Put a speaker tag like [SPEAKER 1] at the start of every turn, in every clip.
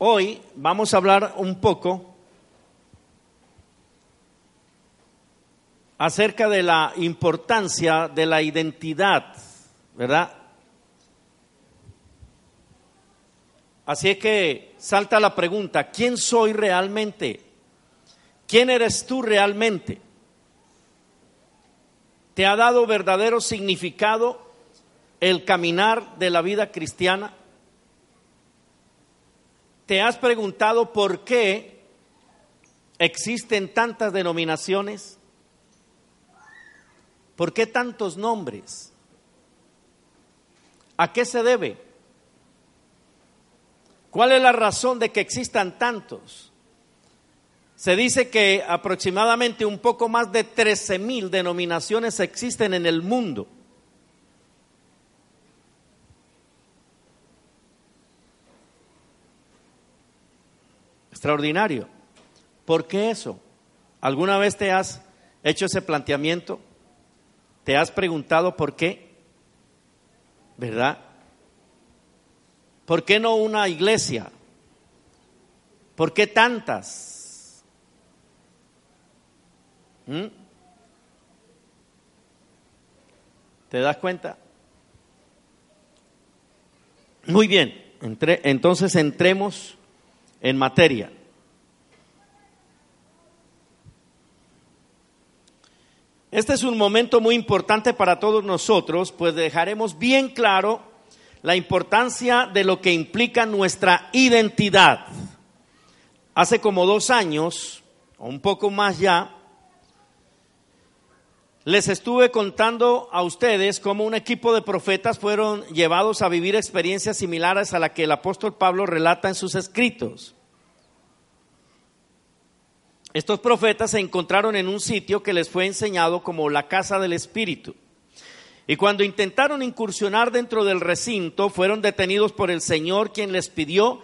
[SPEAKER 1] Hoy vamos a hablar un poco acerca de la importancia de la identidad, ¿verdad? Así es que salta la pregunta, ¿quién soy realmente? ¿Quién eres tú realmente? ¿Te ha dado verdadero significado el caminar de la vida cristiana? ¿Te has preguntado por qué existen tantas denominaciones? ¿Por qué tantos nombres? ¿A qué se debe? ¿Cuál es la razón de que existan tantos? Se dice que aproximadamente un poco más de 13 mil denominaciones existen en el mundo. Extraordinario. ¿Por qué eso? ¿Alguna vez te has hecho ese planteamiento? ¿Te has preguntado por qué? ¿Verdad? ¿Por qué no una iglesia? ¿Por qué tantas? ¿Mm? ¿Te das cuenta? Muy bien, entonces entremos en materia. Este es un momento muy importante para todos nosotros, pues dejaremos bien claro la importancia de lo que implica nuestra identidad. Hace como dos años, o un poco más ya, les estuve contando a ustedes cómo un equipo de profetas fueron llevados a vivir experiencias similares a la que el apóstol Pablo relata en sus escritos. Estos profetas se encontraron en un sitio que les fue enseñado como la casa del Espíritu. Y cuando intentaron incursionar dentro del recinto, fueron detenidos por el Señor, quien les pidió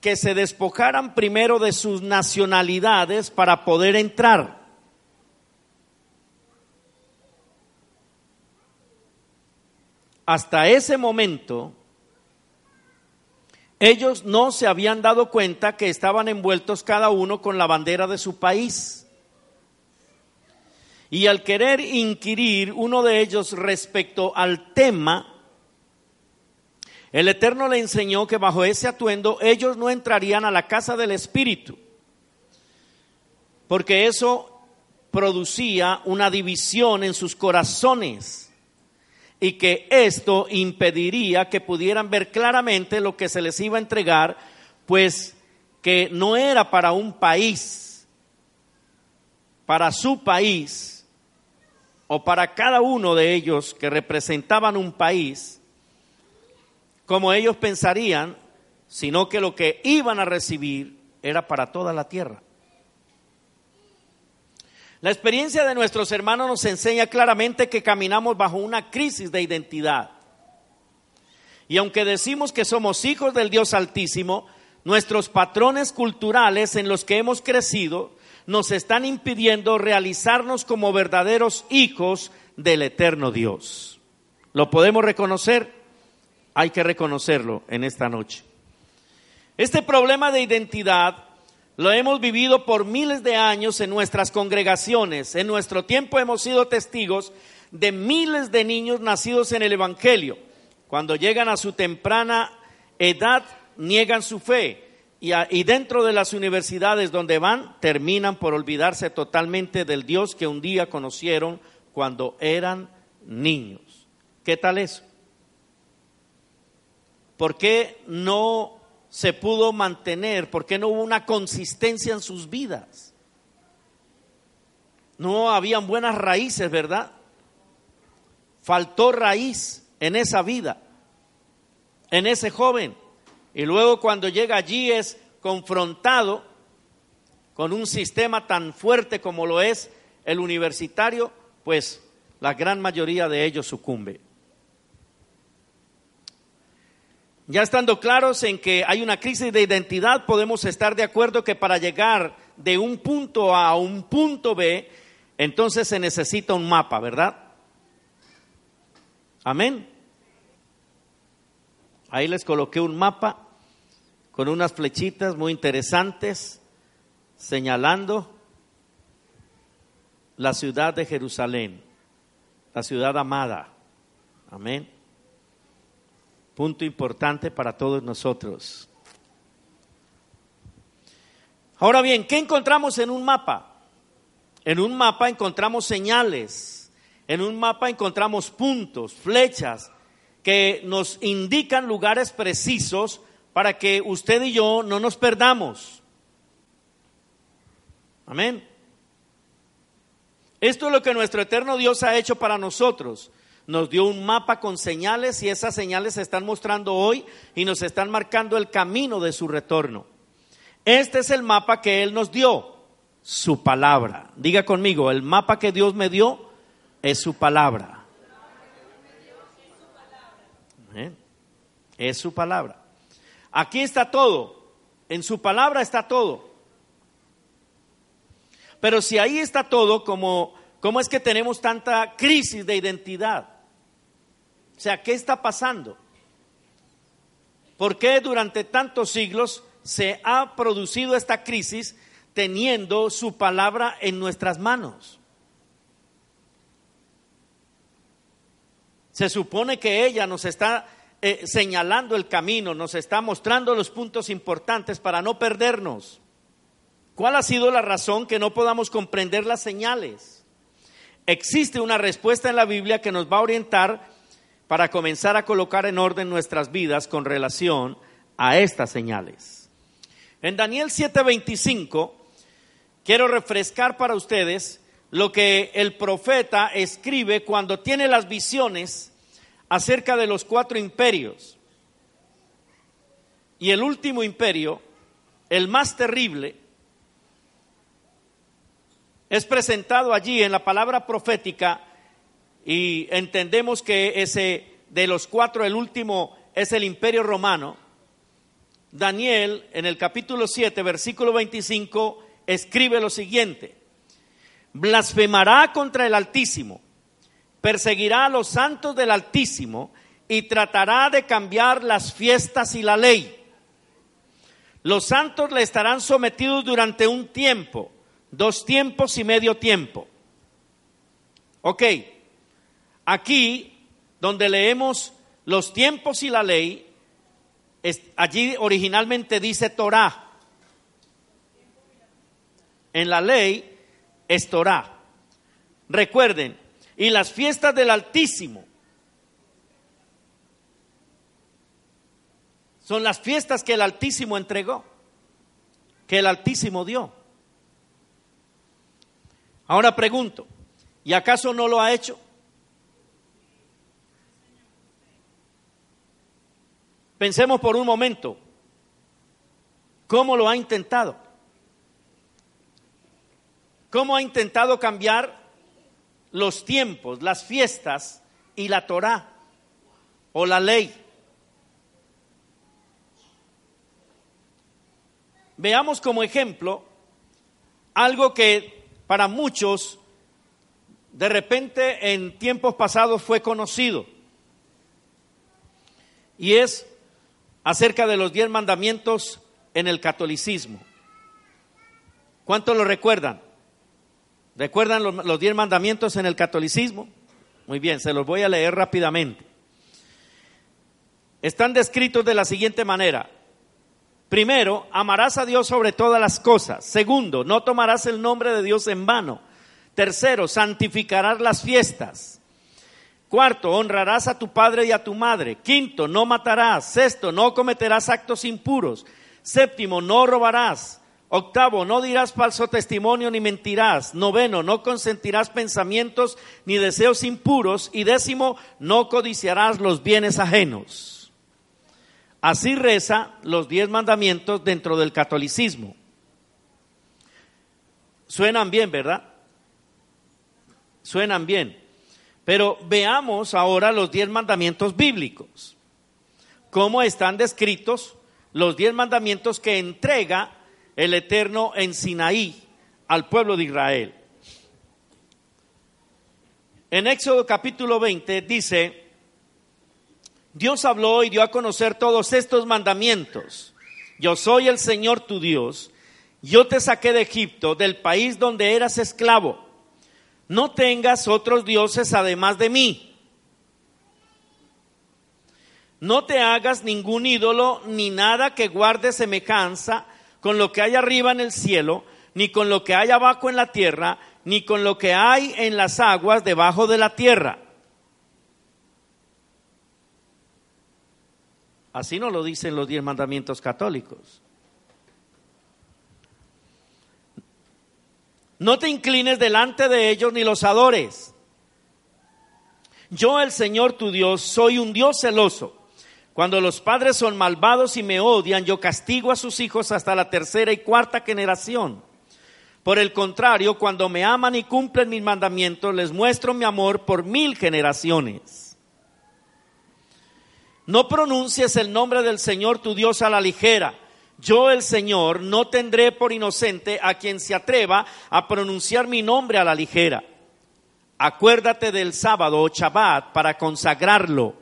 [SPEAKER 1] que se despojaran primero de sus nacionalidades para poder entrar. Hasta ese momento, ellos no se habían dado cuenta que estaban envueltos cada uno con la bandera de su país. Y al querer inquirir uno de ellos respecto al tema, el Eterno le enseñó que bajo ese atuendo ellos no entrarían a la casa del Espíritu, porque eso producía una división en sus corazones y que esto impediría que pudieran ver claramente lo que se les iba a entregar, pues que no era para un país, para su país, o para cada uno de ellos que representaban un país, como ellos pensarían, sino que lo que iban a recibir era para toda la tierra. La experiencia de nuestros hermanos nos enseña claramente que caminamos bajo una crisis de identidad. Y aunque decimos que somos hijos del Dios Altísimo, nuestros patrones culturales en los que hemos crecido nos están impidiendo realizarnos como verdaderos hijos del eterno Dios. ¿Lo podemos reconocer? Hay que reconocerlo en esta noche. Este problema de identidad lo hemos vivido por miles de años en nuestras congregaciones. En nuestro tiempo hemos sido testigos de miles de niños nacidos en el Evangelio. Cuando llegan a su temprana edad, niegan su fe. Y, dentro de las universidades donde van, terminan por olvidarse totalmente del Dios que un día conocieron cuando eran niños. ¿Qué tal eso? ¿Por qué no se pudo mantener? porque no hubo una consistencia en sus vidas? No habían buenas raíces, ¿verdad? Faltó raíz en esa vida, en ese joven. Y luego cuando llega allí es confrontado con un sistema tan fuerte como lo es el universitario, pues la gran mayoría de ellos sucumbe. Ya estando claros en que hay una crisis de identidad, podemos estar de acuerdo que para llegar de un punto A a un punto B, entonces se necesita un mapa, ¿verdad? Amén. Ahí les coloqué un mapa con unas flechitas muy interesantes señalando la ciudad de Jerusalén, la ciudad amada. Amén. Punto importante para todos nosotros. Ahora bien, ¿qué encontramos en un mapa? En un mapa encontramos señales, en un mapa encontramos puntos, flechas que nos indican lugares precisos para que usted y yo no nos perdamos. Amén. Esto es lo que nuestro eterno Dios ha hecho para nosotros nos dio un mapa con señales y esas señales se están mostrando hoy y nos están marcando el camino de su retorno. Este es el mapa que Él nos dio, su palabra. Diga conmigo, el mapa que Dios me dio es su palabra. ¿Eh? Es su palabra. Aquí está todo, en su palabra está todo. Pero si ahí está todo, ¿cómo, cómo es que tenemos tanta crisis de identidad? O sea, ¿qué está pasando? ¿Por qué durante tantos siglos se ha producido esta crisis teniendo su palabra en nuestras manos? Se supone que ella nos está eh, señalando el camino, nos está mostrando los puntos importantes para no perdernos. ¿Cuál ha sido la razón que no podamos comprender las señales? Existe una respuesta en la Biblia que nos va a orientar para comenzar a colocar en orden nuestras vidas con relación a estas señales. En Daniel 7:25 quiero refrescar para ustedes lo que el profeta escribe cuando tiene las visiones acerca de los cuatro imperios. Y el último imperio, el más terrible, es presentado allí en la palabra profética y entendemos que ese de los cuatro, el último es el imperio romano, Daniel en el capítulo 7, versículo 25, escribe lo siguiente, blasfemará contra el Altísimo, perseguirá a los santos del Altísimo y tratará de cambiar las fiestas y la ley. Los santos le estarán sometidos durante un tiempo, dos tiempos y medio tiempo. Ok, Aquí, donde leemos los tiempos y la ley, allí originalmente dice Torah. En la ley es Torah. Recuerden, y las fiestas del Altísimo son las fiestas que el Altísimo entregó, que el Altísimo dio. Ahora pregunto, ¿y acaso no lo ha hecho? Pensemos por un momento, ¿cómo lo ha intentado? ¿Cómo ha intentado cambiar los tiempos, las fiestas y la Torá o la ley? Veamos como ejemplo algo que para muchos de repente en tiempos pasados fue conocido. Y es acerca de los diez mandamientos en el catolicismo. ¿Cuántos lo recuerdan? ¿Recuerdan los, diez mandamientos en el catolicismo? Muy bien, se los voy a leer rápidamente. Están descritos de la siguiente manera. Primero, amarás a Dios sobre todas las cosas. Segundo, no tomarás el nombre de Dios en vano. Tercero, santificarás las fiestas. Cuarto, honrarás a tu padre y a tu madre. Quinto, no matarás. Sexto, no cometerás actos impuros. Séptimo, no robarás. Octavo, no dirás falso testimonio ni mentirás. Noveno, no consentirás pensamientos ni deseos impuros. Y décimo, no codiciarás los bienes ajenos. Así reza los diez mandamientos dentro del catolicismo. Suenan bien, ¿verdad? Suenan bien. Pero veamos ahora los diez mandamientos bíblicos. ¿Cómo están descritos los diez mandamientos que entrega el Eterno en Sinaí al pueblo de Israel? En Éxodo capítulo 20 dice, Dios habló y dio a conocer todos estos mandamientos. Yo soy el Señor tu Dios. Yo te saqué de Egipto, del país donde eras esclavo. No tengas otros dioses además de mí. No te hagas ningún ídolo ni nada que guarde semejanza con lo que hay arriba en el cielo, ni con lo que hay abajo en la tierra, ni con lo que hay en las aguas debajo de la tierra. Así no lo dicen los diez mandamientos católicos. No te inclines delante de ellos ni los adores. Yo, el Señor tu Dios, soy un Dios celoso. Cuando los padres son malvados y me odian, yo castigo a sus hijos hasta la tercera y cuarta generación. Por el contrario, cuando me aman y cumplen mis mandamientos, les muestro mi amor por mil generaciones. No pronuncies el nombre del Señor tu Dios a la ligera. Yo el Señor no tendré por inocente a quien se atreva a pronunciar mi nombre a la ligera. Acuérdate del sábado o Shabbat para consagrarlo.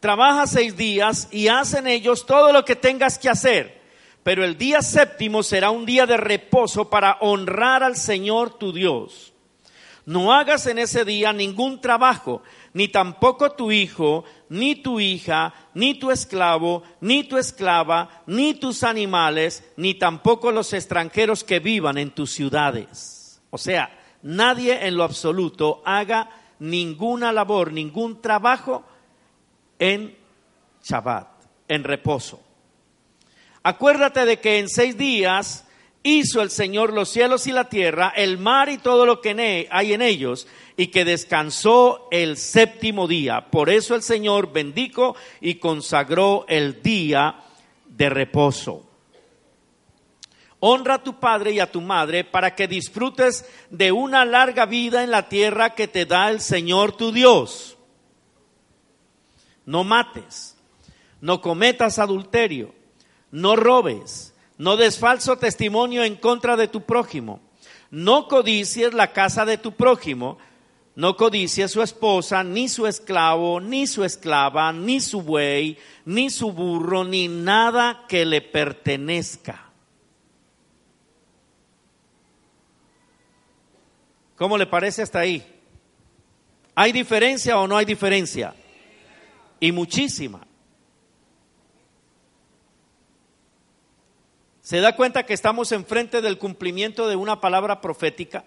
[SPEAKER 1] Trabaja seis días y haz en ellos todo lo que tengas que hacer pero el día séptimo será un día de reposo para honrar al Señor tu Dios. No hagas en ese día ningún trabajo, ni tampoco tu hijo, ni tu hija, ni tu esclavo, ni tu esclava, ni tus animales, ni tampoco los extranjeros que vivan en tus ciudades. O sea, nadie en lo absoluto haga ninguna labor, ningún trabajo en Shabbat, en reposo. Acuérdate de que en seis días hizo el Señor los cielos y la tierra, el mar y todo lo que hay en ellos, y que descansó el séptimo día. Por eso el Señor bendijo y consagró el día de reposo. Honra a tu padre y a tu madre para que disfrutes de una larga vida en la tierra que te da el Señor tu Dios. No mates, no cometas adulterio no robes, no des falso testimonio en contra de tu prójimo, no codicies la casa de tu prójimo, no codicies su esposa, ni su esclavo, ni su esclava, ni su buey, ni su burro, ni nada que le pertenezca. ¿Cómo le parece hasta ahí? ¿Hay diferencia o no hay diferencia? Y muchísima. ¿Se da cuenta que estamos enfrente del cumplimiento de una palabra profética?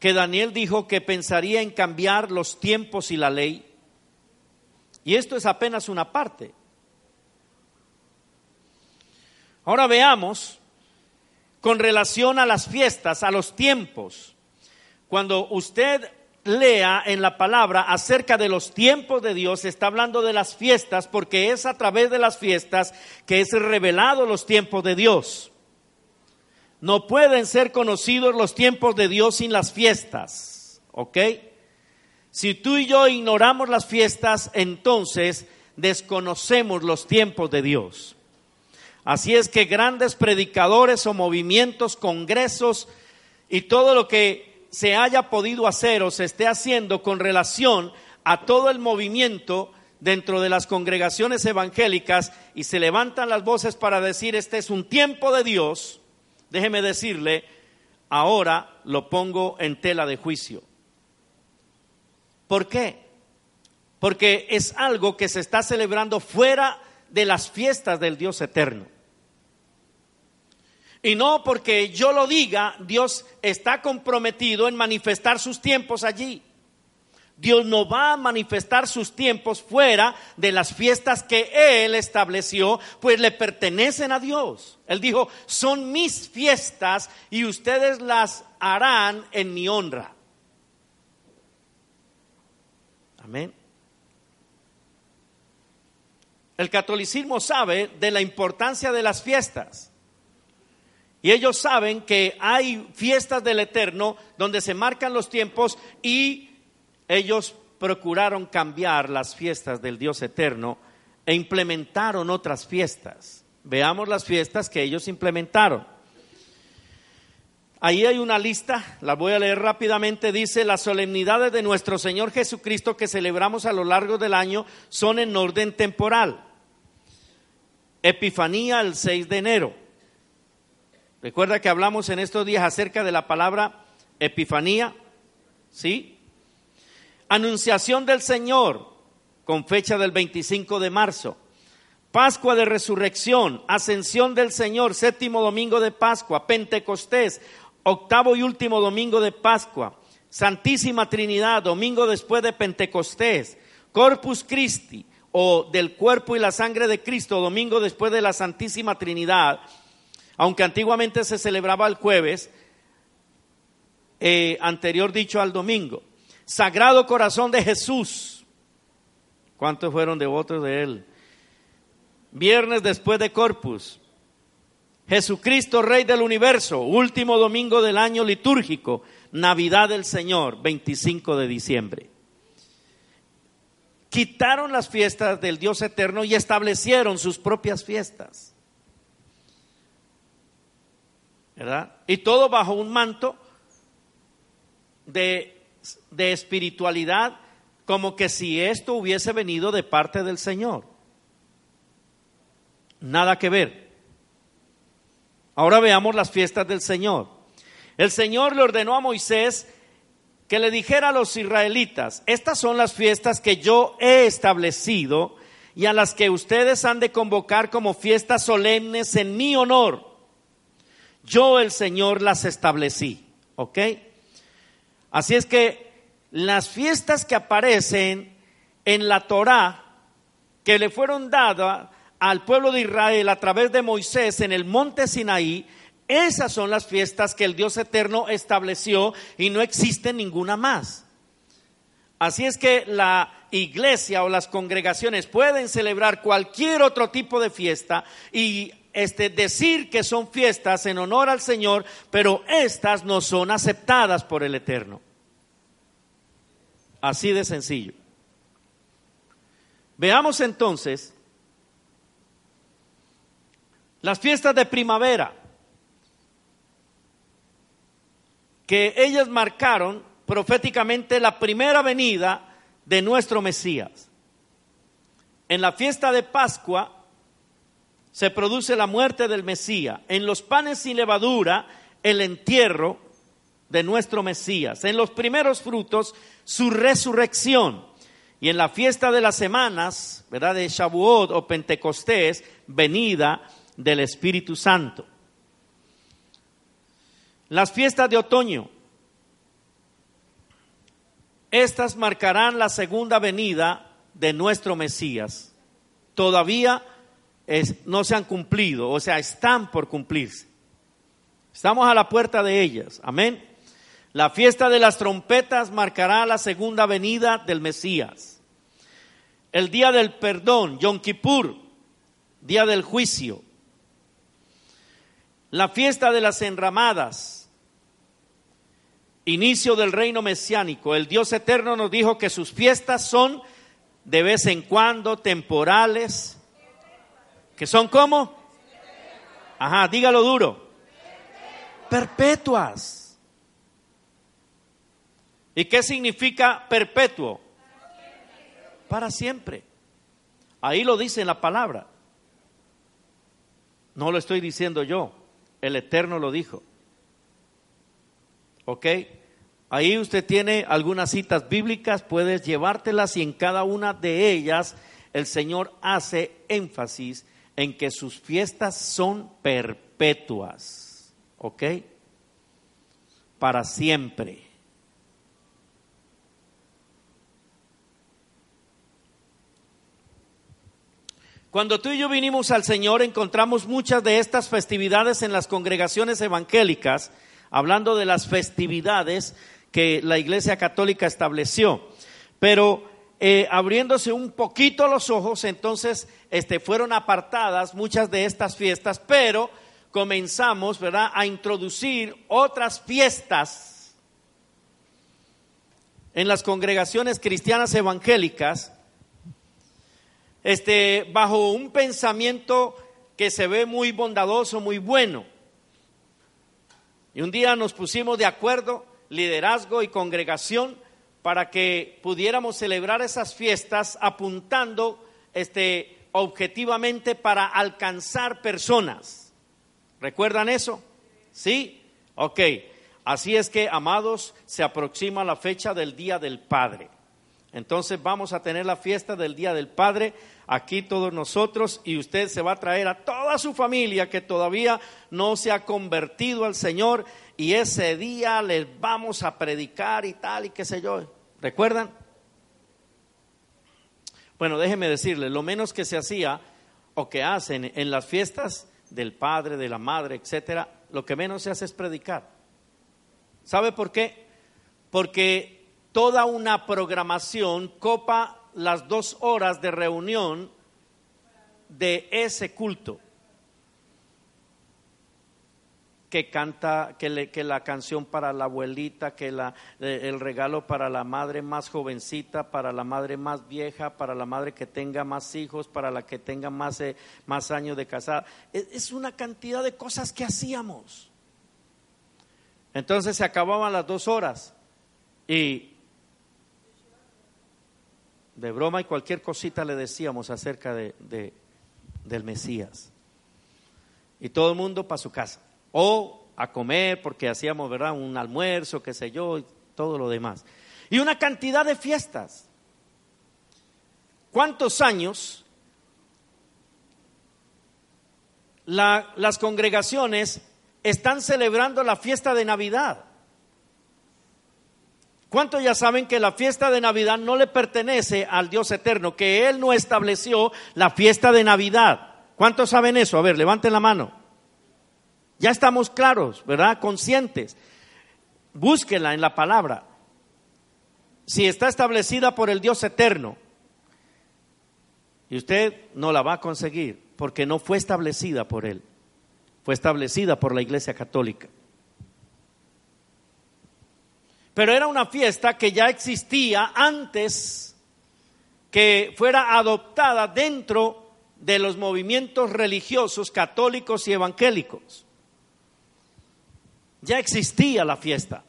[SPEAKER 1] Que Daniel dijo que pensaría en cambiar los tiempos y la ley. Y esto es apenas una parte. Ahora veamos con relación a las fiestas, a los tiempos. Cuando usted lea en la palabra acerca de los tiempos de Dios, está hablando de las fiestas, porque es a través de las fiestas que es revelado los tiempos de Dios. No pueden ser conocidos los tiempos de Dios sin las fiestas, ¿ok? Si tú y yo ignoramos las fiestas, entonces desconocemos los tiempos de Dios. Así es que grandes predicadores o movimientos, congresos y todo lo que se haya podido hacer o se esté haciendo con relación a todo el movimiento dentro de las congregaciones evangélicas y se levantan las voces para decir este es un tiempo de Dios, déjeme decirle, ahora lo pongo en tela de juicio. ¿Por qué? Porque es algo que se está celebrando fuera de las fiestas del Dios eterno. Y no porque yo lo diga, Dios está comprometido en manifestar sus tiempos allí. Dios no va a manifestar sus tiempos fuera de las fiestas que Él estableció, pues le pertenecen a Dios. Él dijo, son mis fiestas y ustedes las harán en mi honra. Amén. el catolicismo sabe de la importancia de las fiestas. Y ellos saben que hay fiestas del Eterno donde se marcan los tiempos y ellos procuraron cambiar las fiestas del Dios Eterno e implementaron otras fiestas. Veamos las fiestas que ellos implementaron. Ahí hay una lista, la voy a leer rápidamente. Dice, las solemnidades de nuestro Señor Jesucristo que celebramos a lo largo del año son en orden temporal. Epifanía el 6 de enero. Recuerda que hablamos en estos días acerca de la palabra Epifanía, ¿sí? Anunciación del Señor, con fecha del 25 de marzo. Pascua de Resurrección, Ascensión del Señor, séptimo domingo de Pascua, Pentecostés, octavo y último domingo de Pascua, Santísima Trinidad, domingo después de Pentecostés, Corpus Christi, o del cuerpo y la sangre de Cristo, domingo después de la Santísima Trinidad, aunque antiguamente se celebraba el jueves, eh, anterior dicho al domingo. Sagrado Corazón de Jesús. ¿Cuántos fueron devotos de él? Viernes después de Corpus. Jesucristo, Rey del Universo, último domingo del año litúrgico, Navidad del Señor, 25 de diciembre quitaron las fiestas del Dios eterno y establecieron sus propias fiestas. Y todo bajo un manto de, de espiritualidad, como que si esto hubiese venido de parte del Señor. Nada que ver. Ahora veamos las fiestas del Señor. El Señor le ordenó a Moisés que le dijera a los israelitas, estas son las fiestas que yo he establecido y a las que ustedes han de convocar como fiestas solemnes en mi honor. Yo el Señor las establecí, ¿ok? Así es que las fiestas que aparecen en la Torá, que le fueron dadas al pueblo de Israel a través de Moisés en el monte Sinaí, esas son las fiestas que el Dios eterno estableció y no existe ninguna más. Así es que la iglesia o las congregaciones pueden celebrar cualquier otro tipo de fiesta y este, decir que son fiestas en honor al Señor, pero estas no son aceptadas por el Eterno. Así de sencillo. Veamos entonces las fiestas de primavera. que ellas marcaron proféticamente la primera venida de nuestro Mesías. En la fiesta de Pascua se produce la muerte del Mesías. En los panes sin levadura, el entierro de nuestro Mesías. En los primeros frutos, su resurrección. Y en la fiesta de las semanas, ¿verdad? De Shavuot o Pentecostés, venida del Espíritu Santo. Las fiestas de otoño. Estas marcarán la segunda venida de nuestro Mesías. Todavía no se han cumplido, o sea, están por cumplirse. Estamos a la puerta de ellas. Amén. La fiesta de las trompetas marcará la segunda venida del Mesías. El día del perdón, Yom Kippur, día del juicio. La fiesta de las enramadas, inicio del reino mesiánico, el Dios eterno nos dijo que sus fiestas son de vez en cuando temporales, que son como, ajá, dígalo duro, perpetuas. ¿Y qué significa perpetuo? Para siempre. Ahí lo dice en la palabra. No lo estoy diciendo yo, el Eterno lo dijo. ¿Ok? Ahí usted tiene algunas citas bíblicas, puedes llevártelas y en cada una de ellas el Señor hace énfasis en que sus fiestas son perpetuas. ¿Ok? Para siempre. Cuando tú y yo vinimos al Señor encontramos muchas de estas festividades en las congregaciones evangélicas hablando de las festividades que la Iglesia Católica estableció. Pero eh, abriéndose un poquito los ojos, entonces este, fueron apartadas muchas de estas fiestas, pero comenzamos, ¿verdad?, a introducir otras fiestas en las congregaciones cristianas evangélicas, este, bajo un pensamiento que se ve muy bondadoso, muy bueno. Y un día nos pusimos de acuerdo, liderazgo y congregación, para que pudiéramos celebrar esas fiestas apuntando este, objetivamente para alcanzar personas. ¿Recuerdan eso? ¿Sí? Ok. Así es que, amados, se aproxima la fecha del Día del Padre. Entonces vamos a tener la fiesta del Día del Padre aquí todos nosotros y usted se va a traer a toda su familia que todavía no se ha convertido al Señor y ese día les vamos a predicar y tal y qué sé yo. ¿Recuerdan? Bueno, déjeme decirle, lo menos que se hacía o que hacen en las fiestas del padre, de la madre, etcétera, lo que menos se hace es predicar. ¿Sabe por qué? Porque toda una programación copa las dos horas de reunión de ese culto. Que canta, que, que la canción para la abuelita, que la, eh, el regalo para la madre más jovencita, para la madre más vieja, para la madre que tenga más hijos, para la que tenga más, eh, más años de casada. es una cantidad de cosas que hacíamos. Entonces se acababan las dos horas y de broma y cualquier cosita le decíamos acerca de, del Mesías. Y todo el mundo para su casa. O a comer porque hacíamos, ¿verdad? Un almuerzo, qué sé yo, y todo lo demás. Y una cantidad de fiestas. ¿Cuántos años las congregaciones están celebrando la fiesta de Navidad? ¿Cuántos ya saben que la fiesta de Navidad no le pertenece al Dios eterno? Que Él no estableció la fiesta de Navidad. ¿Cuántos saben eso? A ver, levanten la mano. Ya estamos claros, ¿verdad? Conscientes. Búsquela en la palabra. Si está establecida por el Dios eterno, y usted no la va a conseguir, porque no fue establecida por Él, fue establecida por la Iglesia Católica. Pero era una fiesta que ya existía antes que fuera adoptada dentro de los movimientos religiosos católicos y evangélicos. Ya existía la fiesta.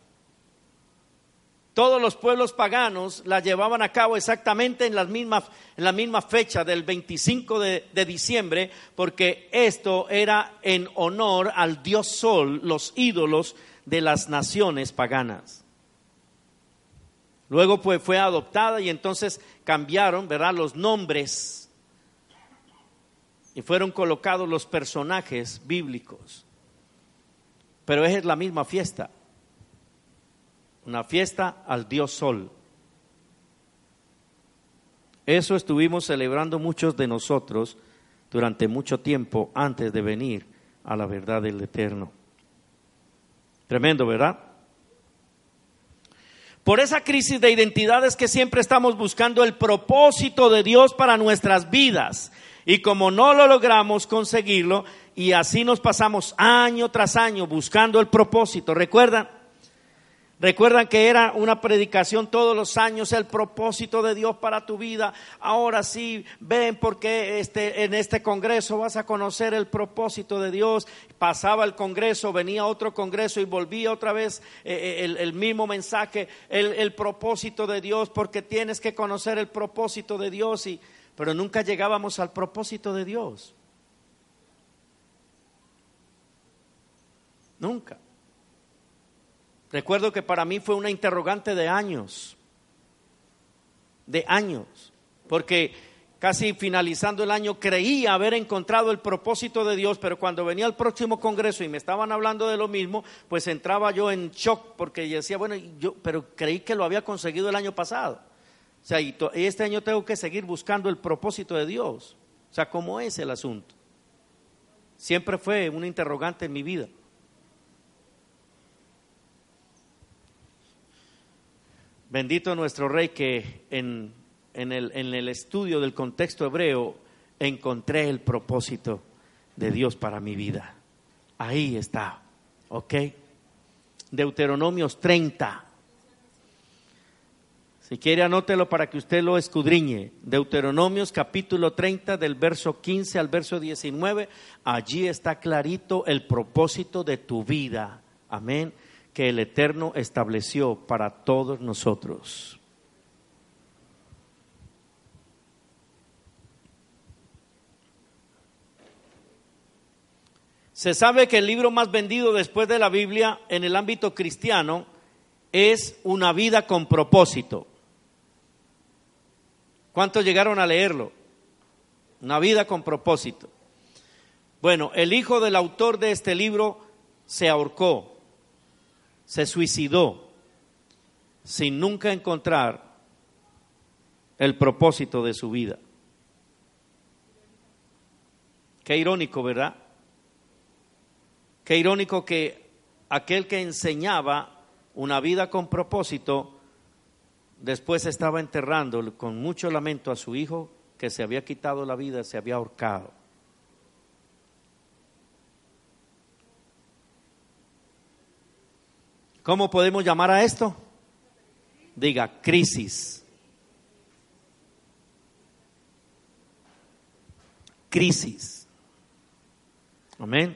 [SPEAKER 1] Todos los pueblos paganos la llevaban a cabo exactamente en, en la misma fecha del 25 de, de, diciembre, porque esto era en honor al dios Sol, los ídolos de las naciones paganas. Luego pues fue adoptada y entonces cambiaron, ¿verdad? Los nombres y fueron colocados los personajes bíblicos. Pero es la misma fiesta. Una fiesta al Dios Sol. Eso estuvimos celebrando muchos de nosotros durante mucho tiempo antes de venir a la verdad del Eterno. Tremendo, ¿verdad? Por esa crisis de identidades que siempre estamos buscando el propósito de Dios para nuestras vidas. Y como no lo logramos conseguirlo, y así nos pasamos año tras año buscando el propósito. ¿Recuerdan? Recuerdan que era una predicación todos los años, el propósito de Dios para tu vida. Ahora sí, ven porque este, en este congreso vas a conocer el propósito de Dios. Pasaba el congreso, venía otro congreso y volvía otra vez eh, eh, el, mismo mensaje, el, el, propósito de Dios, porque tienes que conocer el propósito de Dios. Y, pero nunca llegábamos al propósito de Dios. Nunca. Recuerdo que para mí fue una interrogante de años, de años, porque casi finalizando el año creía haber encontrado el propósito de Dios, pero cuando venía el próximo congreso y me estaban hablando de lo mismo, pues entraba yo en shock porque decía, bueno, yo, pero creí que lo había conseguido el año pasado. O sea, y, este año tengo que seguir buscando el propósito de Dios. O sea, ¿cómo es el asunto? Siempre fue una interrogante en mi vida. Bendito nuestro Rey que en en el, en el estudio del contexto hebreo, encontré el propósito de Dios para mi vida. Ahí está, ¿ok? Deuteronomios 30. Si quiere, anótelo para que usted lo escudriñe. Deuteronomios capítulo 30, del verso 15 al verso 19. Allí está clarito el propósito de tu vida. Amén. Que el Eterno estableció para todos nosotros. Se sabe que el libro más vendido después de la Biblia en el ámbito cristiano es Una vida con propósito. ¿Cuántos llegaron a leerlo? Una vida con propósito. Bueno, el hijo del autor de este libro se ahorcó, se suicidó, sin nunca encontrar el propósito de su vida. Qué irónico, ¿verdad? Qué irónico que aquel que enseñaba una vida con propósito, después estaba enterrando con mucho lamento a su hijo que se había quitado la vida, se había ahorcado. ¿Cómo podemos llamar a esto? Diga, crisis. Crisis. Amén.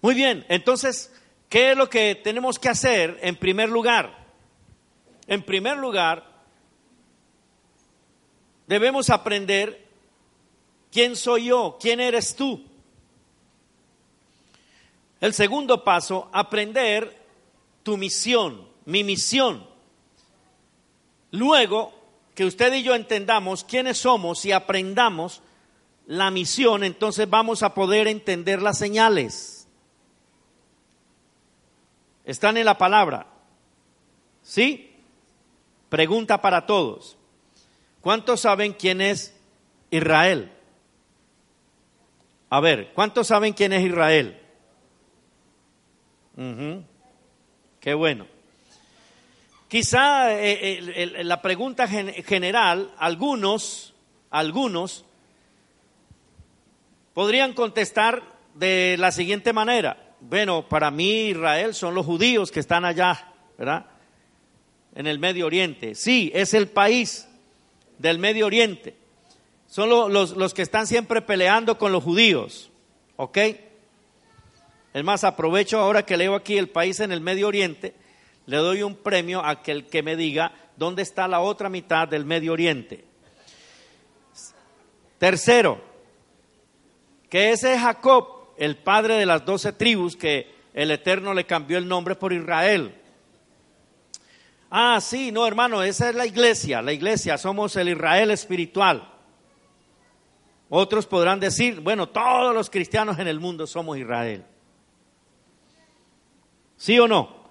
[SPEAKER 1] Muy bien, entonces, ¿qué es lo que tenemos que hacer en primer lugar? En primer lugar, debemos aprender quién soy yo, quién eres tú. El segundo paso, aprender tu misión, mi misión. Luego, que usted y yo entendamos quiénes somos y aprendamos la misión, entonces vamos a poder entender las señales. Están en la palabra. ¿Sí? Pregunta para todos. ¿Cuántos saben quién es Israel? A ver, ¿cuántos saben quién es Israel? Qué bueno. Quizá eh, la pregunta general, algunos, algunos podrían contestar de la siguiente manera bueno, para mí Israel son los judíos que están allá, ¿verdad? En el Medio Oriente. Sí, es el país del Medio Oriente. Son los, los, que están siempre peleando con los judíos, ¿ok? Es más, aprovecho ahora que leo aquí el país en el Medio Oriente, le doy un premio a aquel que me diga dónde está la otra mitad del Medio Oriente. Tercero, que ese Jacob el padre de las doce tribus que el Eterno le cambió el nombre por Israel. Ah, sí, no, hermano, esa es la iglesia, la iglesia, somos el Israel espiritual. Otros podrán decir, bueno, todos los cristianos en el mundo somos Israel. ¿Sí o no?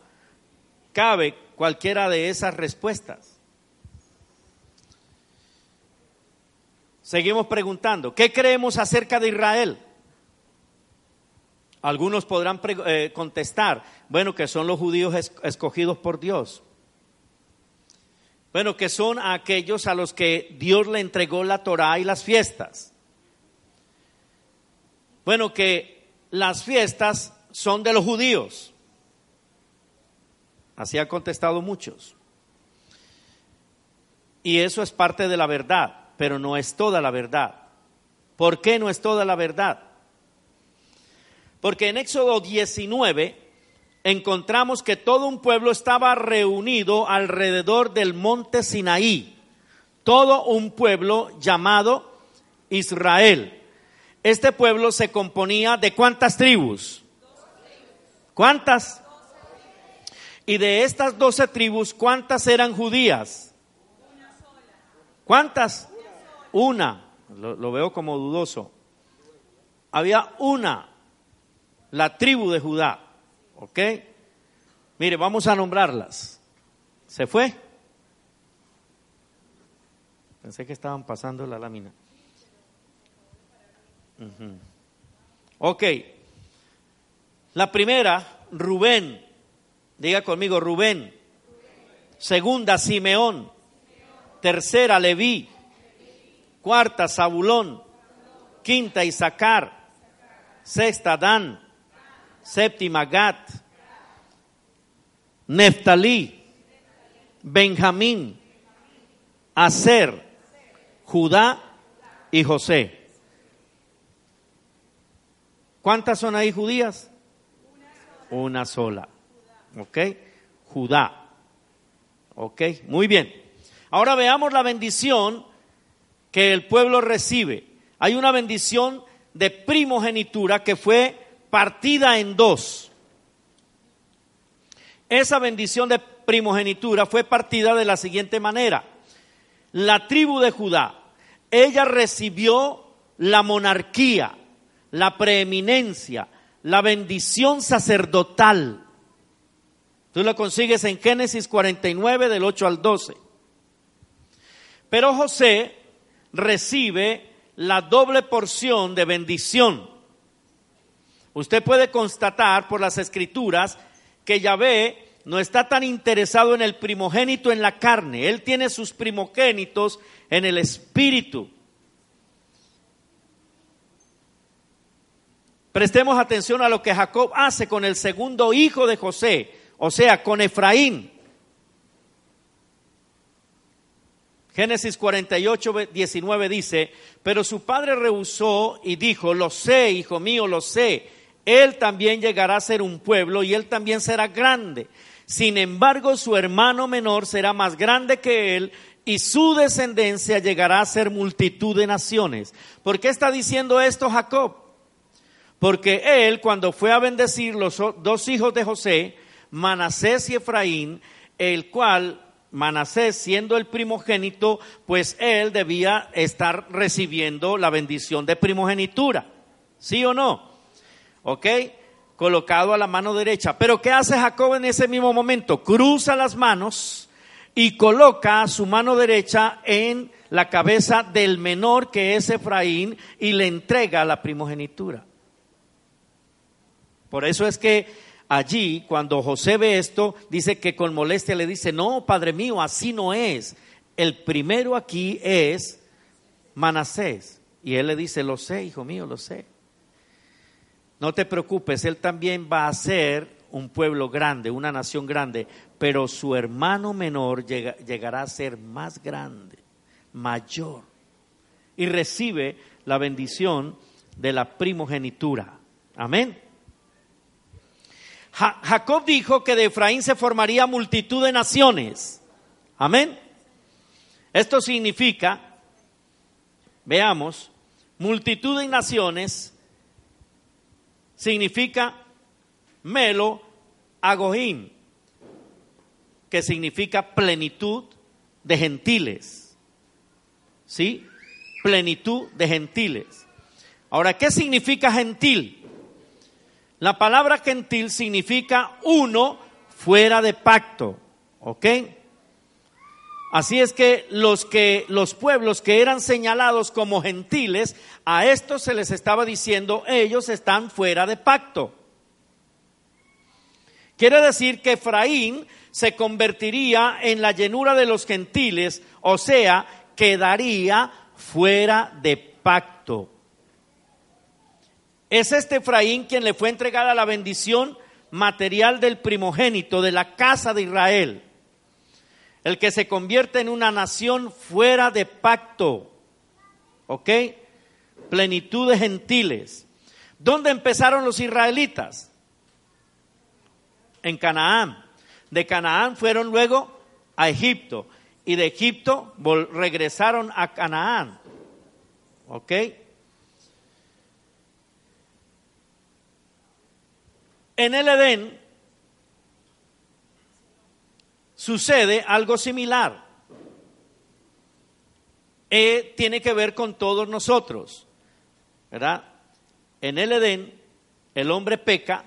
[SPEAKER 1] Cabe cualquiera de esas respuestas. Seguimos preguntando, ¿qué creemos acerca de Israel? Algunos podrán eh, contestar, bueno, que son los judíos escogidos por Dios. Bueno, que son aquellos a los que Dios le entregó la Torá y las fiestas. Bueno, que las fiestas son de los judíos. Así han contestado muchos. Y eso es parte de la verdad, pero no es toda la verdad. ¿Por qué no es toda la verdad? Porque en Éxodo 19 encontramos que todo un pueblo estaba reunido alrededor del monte Sinaí. Todo un pueblo llamado Israel. Este pueblo se componía de cuántas tribus? ¿Cuántas? Y de estas doce tribus, ¿cuántas eran judías? ¿Cuántas? Una. Lo, lo, veo como dudoso. Había una la tribu de Judá. ¿Ok? Mire, vamos a nombrarlas. ¿Se fue? Pensé que estaban pasando la lámina. Ok. La primera, Rubén. Diga conmigo, Rubén. Segunda, Simeón. Tercera, Leví. Cuarta, Zabulón. Quinta, Isaacar. Sexta, Dan. Séptima, Gat. Neftalí. Benjamín. Aser. Judá y José. ¿Cuántas son ahí judías? Una sola. ¿Ok? Judá. ¿Ok? Muy bien. Ahora veamos la bendición que el pueblo recibe. Hay una bendición de primogenitura que fue partida en dos. Esa bendición de primogenitura fue partida de la siguiente manera. La tribu de Judá, ella recibió la monarquía, la preeminencia, la bendición sacerdotal. Tú lo consigues en Génesis 49 del 8 al 12. Pero José recibe la doble porción de bendición. Usted puede constatar por las escrituras que Yahvé no está tan interesado en el primogénito en la carne, él tiene sus primogénitos en el espíritu. Prestemos atención a lo que Jacob hace con el segundo hijo de José, o sea, con Efraín. Génesis 48, 19 dice, pero su padre rehusó y dijo, lo sé, hijo mío, lo sé, él también llegará a ser un pueblo y él también será grande. Sin embargo, su hermano menor será más grande que él y su descendencia llegará a ser multitud de naciones. ¿Por qué está diciendo esto Jacob? Porque él, cuando fue a bendecir los dos hijos de José, Manasés y Efraín, el cual Manasés siendo el primogénito, pues él debía estar recibiendo la bendición de primogenitura. ¿Sí o no? ¿Ok? Colocado a la mano derecha. Pero ¿qué hace Jacob en ese mismo momento? Cruza las manos y coloca su mano derecha en la cabeza del menor que es Efraín y le entrega la primogenitura. Por eso es que allí, cuando José ve esto, dice que con molestia le dice, no, padre mío, así no es. El primero aquí es Manasés. Y él le dice, lo sé, hijo mío, lo sé. No te preocupes, él también va a ser un pueblo grande, una nación grande, pero su hermano menor llegará a ser más grande, mayor, y recibe la bendición de la primogenitura. Amén. Jacob dijo que de Efraín se formaría multitud de naciones. Amén. Esto significa, veamos, multitud de naciones significa melo agohim, que significa plenitud de gentiles. ¿Sí? Plenitud de gentiles. Ahora, ¿qué significa gentil? La palabra gentil significa uno fuera de pacto, ¿ok? Así es que los que los pueblos que eran señalados como gentiles, a estos se les estaba diciendo, ellos están fuera de pacto. Quiere decir que Efraín se convertiría en la llenura de los gentiles, o sea, quedaría fuera de pacto. Es este Efraín quien le fue entregada la bendición material del primogénito de la casa de Israel, el que se convierte en una nación fuera de pacto, ¿ok? Plenitud de gentiles. ¿Dónde empezaron los israelitas? En Canaán. De Canaán fueron luego a Egipto y de Egipto regresaron a Canaán. ¿Ok? En el Edén sucede algo similar. E tiene que ver con todos nosotros, ¿verdad? En el Edén el hombre peca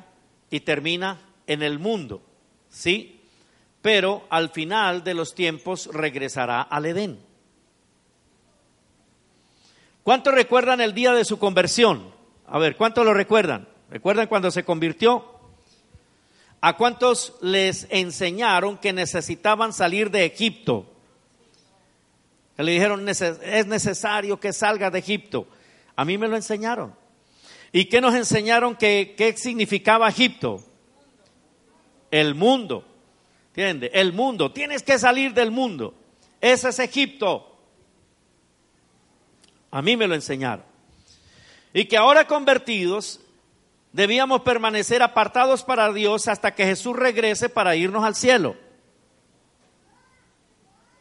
[SPEAKER 1] y termina en el mundo, ¿sí? Pero al final de los tiempos regresará al Edén. ¿Cuántos recuerdan el día de su conversión? A ver, ¿cuántos lo recuerdan? ¿Recuerdan cuando se convirtió? ¿A cuántos les enseñaron que necesitaban salir de Egipto? Que le dijeron, es necesario que salga de Egipto. A mí me lo enseñaron. ¿Y qué nos enseñaron que qué significaba Egipto? El mundo. ¿Entiendes? El mundo. Tienes que salir del mundo. Ese es Egipto. A mí me lo enseñaron. Y que ahora convertidos debíamos permanecer apartados para Dios hasta que Jesús regrese para irnos al cielo.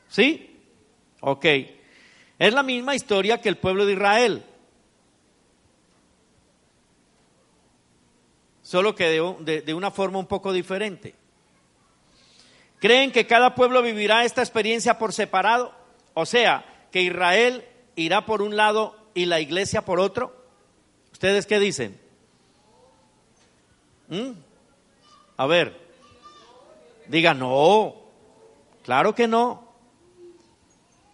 [SPEAKER 1] ¿Sí? Ok. Es la misma historia que el pueblo de Israel. Solo que de, de una forma un poco diferente. ¿Creen que cada pueblo vivirá esta experiencia por separado? O sea, que Israel irá por un lado y la iglesia por otro. ¿Ustedes qué dicen? ¿Mm? A ver, diga no, claro que no.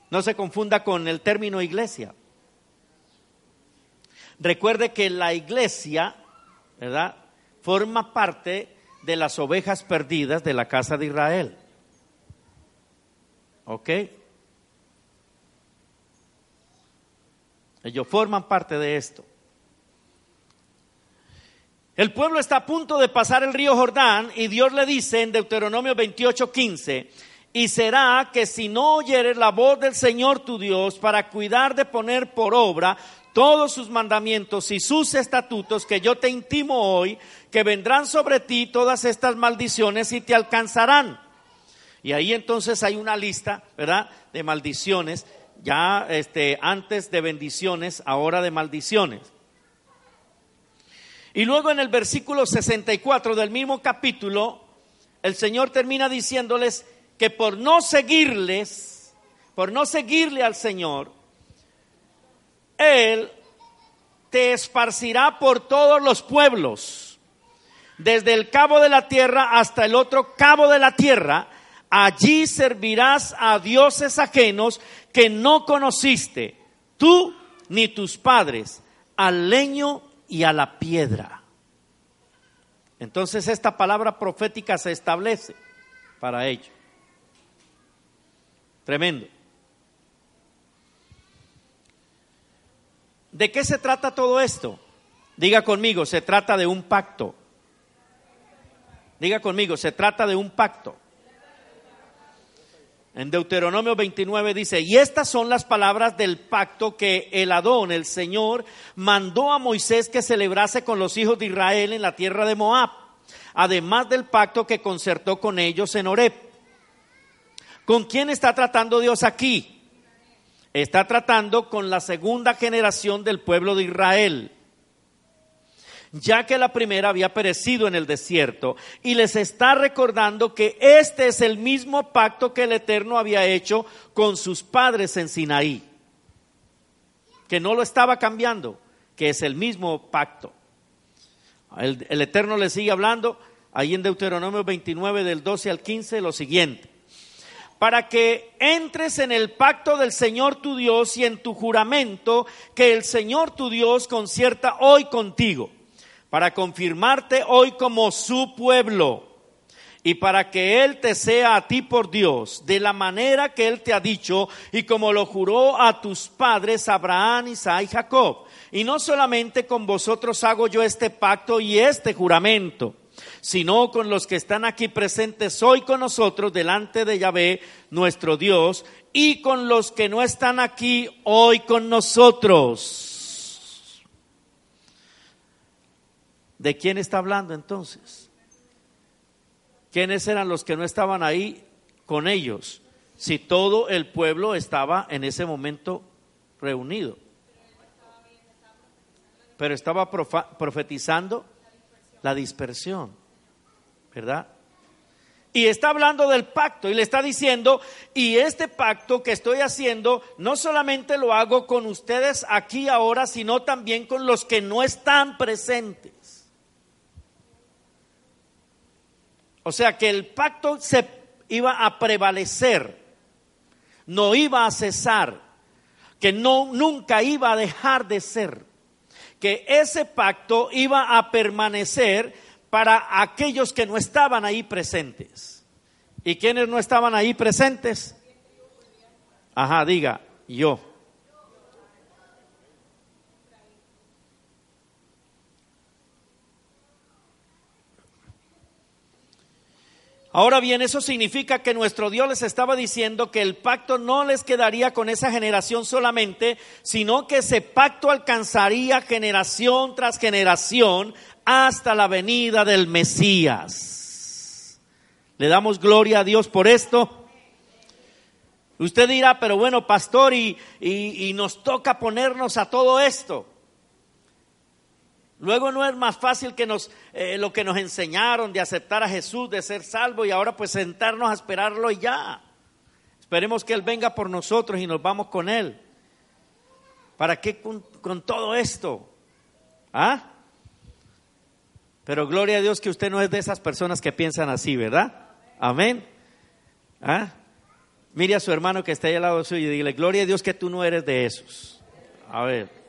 [SPEAKER 1] No se confunda con el término iglesia. Recuerde que la iglesia, ¿verdad? Forma parte de las ovejas perdidas de la casa de Israel. ¿Ok? Ellos forman parte de esto. El pueblo está a punto de pasar el río Jordán y Dios le dice en Deuteronomio 28, 15, y será que si no oyeres la voz del Señor tu Dios para cuidar de poner por obra todos sus mandamientos y sus estatutos que yo te intimo hoy, que vendrán sobre ti todas estas maldiciones y te alcanzarán. Y ahí entonces hay una lista, ¿verdad?, de maldiciones, ya este, antes de bendiciones, ahora de maldiciones. Y luego en el versículo 64 del mismo capítulo, el Señor termina diciéndoles que por no seguirles, por no seguirle al Señor, él te esparcirá por todos los pueblos, desde el cabo de la tierra hasta el otro cabo de la tierra. Allí servirás a dioses ajenos que no conociste, tú ni tus padres, al leño y a la piedra. Entonces esta palabra profética se establece para ello. Tremendo. ¿De qué se trata todo esto? Diga conmigo, se trata de un pacto. Diga conmigo, se trata de un pacto. En Deuteronomio 29 dice, y estas son las palabras del pacto que el Adón, el Señor, mandó a Moisés que celebrase con los hijos de Israel en la tierra de Moab, además del pacto que concertó con ellos en Horeb. ¿Con quién está tratando Dios aquí? está tratando con la segunda generación del pueblo de Israel, ya que la primera había perecido en el desierto, y les está recordando que este es el mismo pacto que el Eterno había hecho con sus padres en Sinaí, que no lo estaba cambiando, que es el mismo pacto. El, Eterno le sigue hablando ahí en Deuteronomio 29 del 12 al 15 lo siguiente para que entres en el pacto del Señor tu Dios y en tu juramento que el Señor tu Dios concierta hoy contigo, para confirmarte hoy como su pueblo y para que Él te sea a ti por Dios, de la manera que Él te ha dicho y como lo juró a tus padres Abraham, Isaac y Jacob. Y no solamente con vosotros hago yo este pacto y este juramento sino con los que están aquí presentes hoy con nosotros delante de Yahvé, nuestro Dios, y con los que no están aquí hoy con nosotros. ¿De quién está hablando entonces? ¿Quiénes eran los que no estaban ahí con ellos? Si todo el pueblo estaba en ese momento reunido. Pero estaba profetizando la dispersión. ¿verdad? Y está hablando del pacto y le está diciendo, y este pacto que estoy haciendo, no solamente lo hago con ustedes aquí ahora, sino también con los que no están presentes. O sea que el pacto se iba a prevalecer, no iba a cesar, que no nunca iba a dejar de ser, que ese pacto iba a permanecer para aquellos que no estaban ahí presentes. ¿Y quiénes no estaban ahí presentes? Ajá, diga, yo. Ahora bien, eso significa que nuestro Dios les estaba diciendo que el pacto no les quedaría con esa generación solamente, sino que ese pacto alcanzaría generación tras generación hasta la venida del Mesías. Le damos gloria a Dios por esto. Usted dirá, pero bueno, pastor, y, y, nos toca ponernos a todo esto. Luego no es más fácil que nos, eh, lo que nos enseñaron de aceptar a Jesús, de ser salvo y ahora pues sentarnos a esperarlo y ya. Esperemos que Él venga por nosotros y nos vamos con Él. ¿Para qué con, todo esto? ¿Ah? Pero gloria a Dios que usted no es de esas personas que piensan así, ¿verdad? Amén. ¿Ah? Mire a su hermano que está ahí al lado suyo y dile, gloria a Dios que tú no eres de esos. A ver.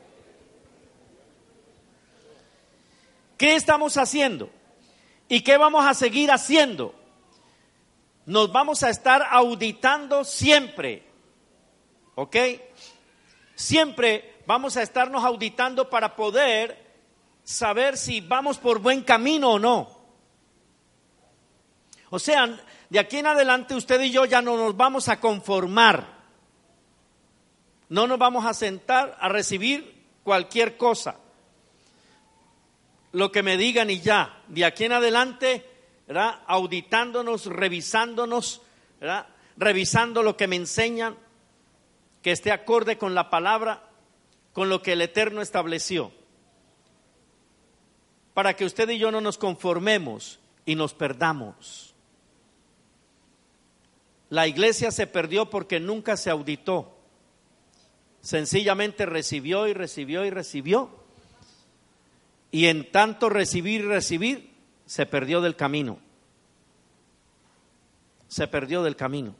[SPEAKER 1] ¿Qué estamos haciendo? ¿Y qué vamos a seguir haciendo? Nos vamos a estar auditando siempre. ¿Ok? Siempre vamos a estarnos auditando para poder saber si vamos por buen camino o no. O sea, de aquí en adelante usted y yo ya no nos vamos a conformar. No nos vamos a sentar a recibir cualquier cosa. Lo que me digan y ya. De aquí en adelante, auditándonos, revisándonos, revisando lo que me enseñan, que esté acorde con la palabra, con lo que el Eterno estableció para que usted y yo no nos conformemos y nos perdamos. La iglesia se perdió porque nunca se auditó. Sencillamente recibió y recibió y recibió. Y en tanto recibir y recibir, se perdió del camino. Se perdió del camino.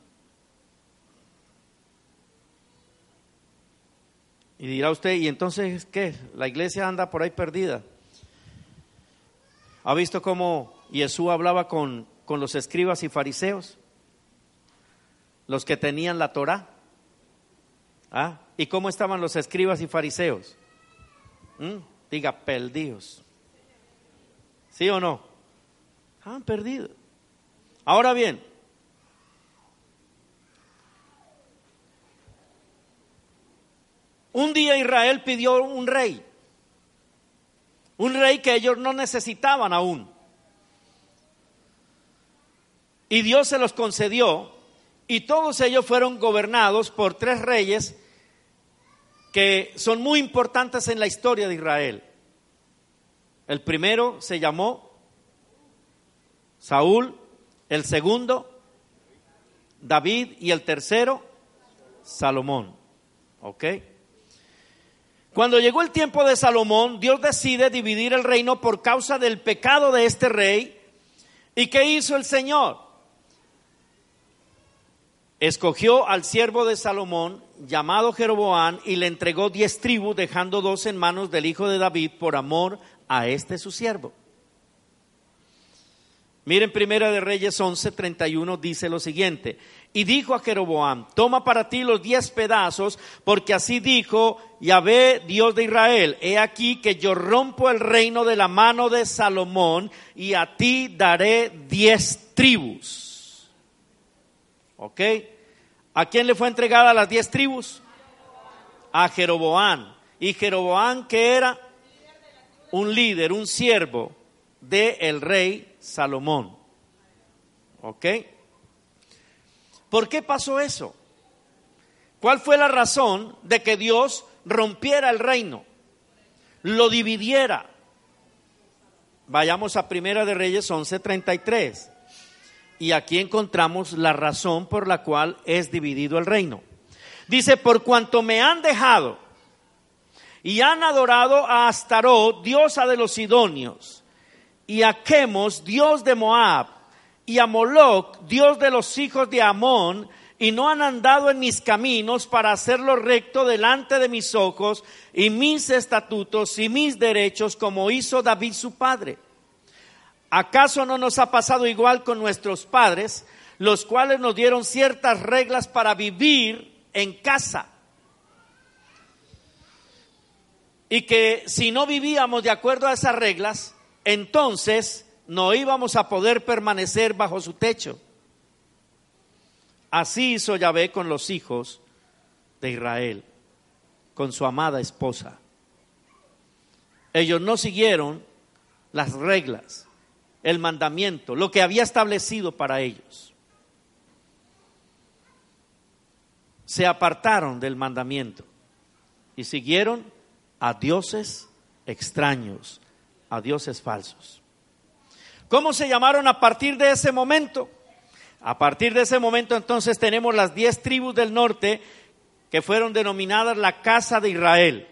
[SPEAKER 1] Y dirá usted, ¿y entonces qué? La iglesia anda por ahí perdida. ¿Ha visto cómo Jesús hablaba con, con los escribas y fariseos? Los que tenían la Torah. ¿Ah? ¿Y cómo estaban los escribas y fariseos? ¿Mm? Diga, perdidos. ¿Sí o no? Han perdido. Ahora bien, un día Israel pidió un rey. Un rey que ellos no necesitaban aún. Y Dios se los concedió y todos ellos fueron gobernados por tres reyes que son muy importantes en la historia de Israel. El primero se llamó Saúl, el segundo David y el tercero Salomón. ¿Ok? Cuando llegó el tiempo de Salomón, Dios decide dividir el reino por causa del pecado de este rey. ¿Y qué hizo el Señor? Escogió al siervo de Salomón, llamado Jeroboán, y le entregó diez tribus, dejando dos en manos del hijo de David por amor a este su siervo. Miren, Primera de Reyes 11:31 dice lo siguiente: Y dijo a Jeroboam: Toma para ti los diez pedazos, porque así dijo Yahvé, Dios de Israel: He aquí que yo rompo el reino de la mano de Salomón, y a ti daré diez tribus. ¿Ok? ¿A quién le fue entregada las diez tribus? A Jeroboam. Y Jeroboam, que era un líder, un siervo del el rey Salomón. ¿Ok? ¿Por qué pasó eso? ¿Cuál fue la razón de que Dios rompiera el reino? Lo dividiera. Vayamos a Primera de Reyes 11:33. Y aquí encontramos la razón por la cual es dividido el reino. Dice, por cuanto me han dejado y han adorado a Astarot, diosa de los sidonios, y a Chemos, dios de Moab, y a Moloch, dios de los hijos de Amón, y no han andado en mis caminos para hacerlo recto delante de mis ojos, y mis estatutos y mis derechos, como hizo David su padre. ¿Acaso no nos ha pasado igual con nuestros padres, los cuales nos dieron ciertas reglas para vivir en casa? Y que si no vivíamos de acuerdo a esas reglas, entonces no íbamos a poder permanecer bajo su techo. Así hizo Yahvé con los hijos de Israel, con su amada esposa. Ellos no siguieron las reglas, el mandamiento, lo que había establecido para ellos. Se apartaron del mandamiento y siguieron a dioses extraños, a dioses falsos. ¿Cómo se llamaron a partir de ese momento? A partir de ese momento entonces tenemos las diez tribus del norte que fueron denominadas la casa de Israel,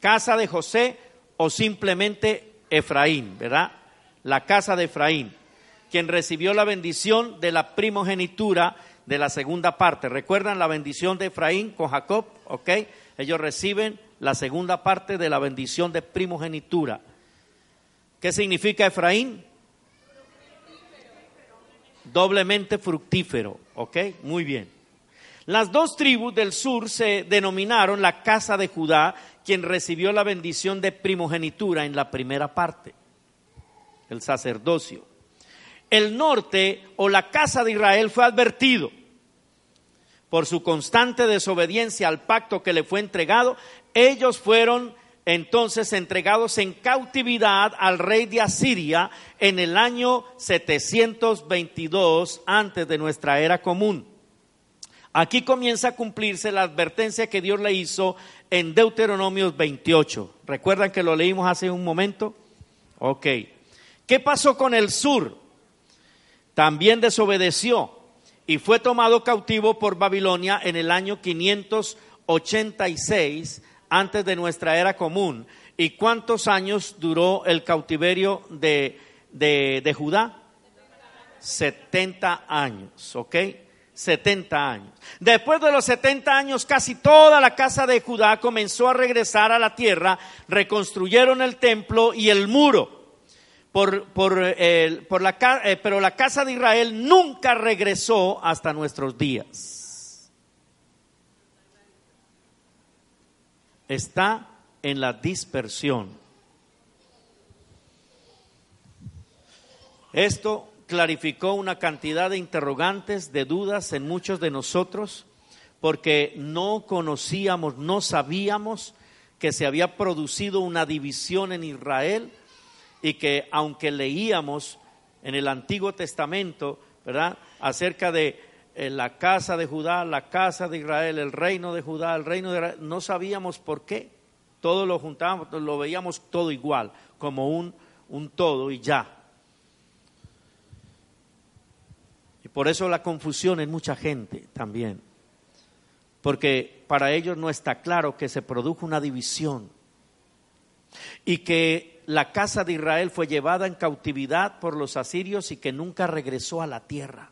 [SPEAKER 1] casa de José o simplemente Efraín, ¿verdad? La casa de Efraín, quien recibió la bendición de la primogenitura de la segunda parte. ¿Recuerdan la bendición de Efraín con Jacob? ¿Ok? Ellos reciben la segunda parte de la bendición de primogenitura. ¿Qué significa Efraín? doblemente fructífero. ¿Ok? Muy bien. Las dos tribus del sur se denominaron la casa de Judá, quien recibió la bendición de primogenitura en la primera parte, el sacerdocio. El norte o la casa de Israel fue advertido por su constante desobediencia al pacto que le fue entregado. Ellos fueron entonces entregados en cautividad al rey de Asiria en el año 722 antes de nuestra era común. Aquí comienza a cumplirse la advertencia que Dios le hizo en Deuteronomios 28. ¿Recuerdan que lo leímos hace un momento? Ok. ¿Qué pasó con el sur? También desobedeció y fue tomado cautivo por Babilonia en el año 586 antes de nuestra era común. ¿Y cuántos años duró el cautiverio de, de, Judá? 70 años, ¿ok? 70 años. Después de los 70 años, casi toda la casa de Judá comenzó a regresar a la tierra, reconstruyeron el templo y el muro. Por, por, por la, eh, pero la casa de Israel nunca regresó hasta nuestros días. está en la dispersión. Esto clarificó una cantidad de interrogantes, de dudas en muchos de nosotros, porque no conocíamos, no sabíamos que se había producido una división en Israel y que aunque leíamos en el Antiguo Testamento, ¿verdad?, acerca de la casa de Judá, la casa de Israel, el reino de Judá, el reino de Israel, no sabíamos por qué. Todo lo juntábamos, lo veíamos todo igual, como un, un todo y ya. Y por eso la confusión en mucha gente también. Porque para ellos no está claro que se produjo una división y que la casa de Israel fue llevada en cautividad por los asirios y que nunca regresó a la tierra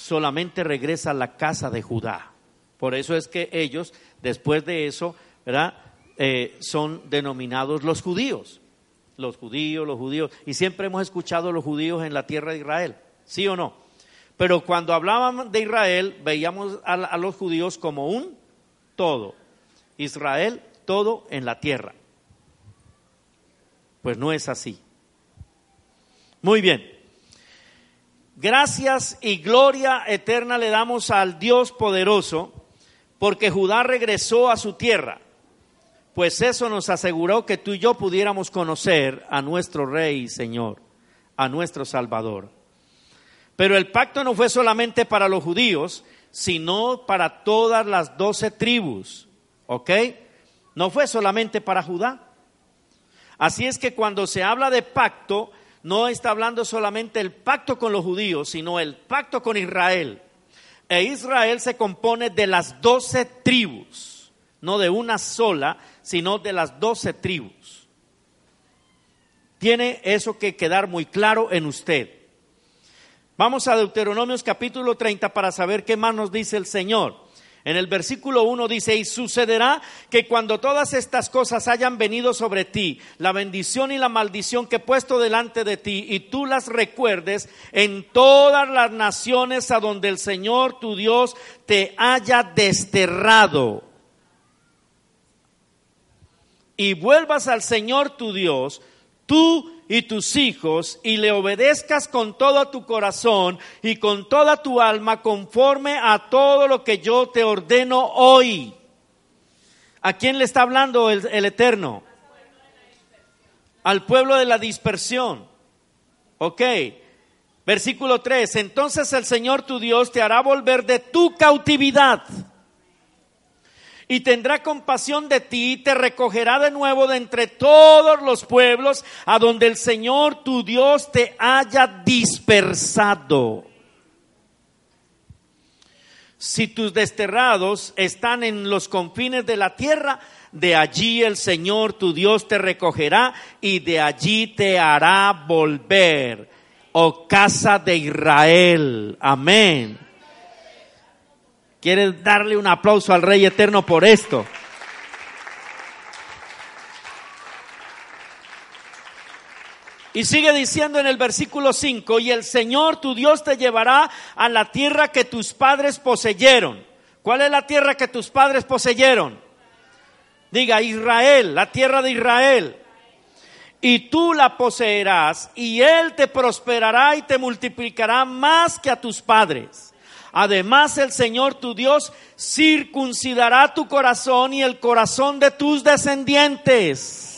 [SPEAKER 1] solamente regresa a la casa de Judá. Por eso es que ellos, después de eso, ¿verdad? Eh, son denominados los judíos. Los judíos, los judíos. Y siempre hemos escuchado los judíos en la tierra de Israel, ¿sí o no? Pero cuando hablábamos de Israel, veíamos a los judíos como un todo. Israel, todo en la tierra. Pues no es así. Muy bien. Gracias y gloria eterna le damos al Dios poderoso, porque Judá regresó a su tierra, pues eso nos aseguró que tú y yo pudiéramos conocer a nuestro Rey y Señor, a nuestro Salvador. Pero el pacto no fue solamente para los judíos, sino para todas las doce tribus, ¿ok? No fue solamente para Judá. Así es que cuando se habla de pacto, no está hablando solamente el pacto con los judíos, sino el pacto con Israel. E Israel se compone de las doce tribus, no de una sola, sino de las doce tribus. Tiene eso que quedar muy claro en usted. Vamos a Deuteronomios capítulo 30 para saber qué más nos dice el Señor. En el versículo 1 dice, y sucederá que cuando todas estas cosas hayan venido sobre ti, la bendición y la maldición que he puesto delante de ti, y tú las recuerdes en todas las naciones a donde el Señor tu Dios te haya desterrado, y vuelvas al Señor tu Dios, tú y tus hijos y le obedezcas con todo tu corazón y con toda tu alma conforme a todo lo que yo te ordeno hoy. ¿A quién le está hablando el, Eterno? Al pueblo de la dispersión. Ok. Versículo 3. Entonces el Señor tu Dios te hará volver de tu cautividad y tendrá compasión de ti, y te recogerá de nuevo de entre todos los pueblos a donde el Señor tu Dios te haya dispersado. Si tus desterrados están en los confines de la tierra, de allí el Señor tu Dios te recogerá y de allí te hará volver, oh casa de Israel. Amén. ¿Quieres darle un aplauso al Rey Eterno por esto? Y sigue diciendo en el versículo 5, y el Señor tu Dios te llevará a la tierra que tus padres poseyeron. ¿Cuál es la tierra que tus padres poseyeron? Diga, Israel, la tierra de Israel. Y tú la poseerás, y Él te prosperará y te multiplicará más que a tus padres Además el Señor tu Dios circuncidará tu corazón y el corazón de tus descendientes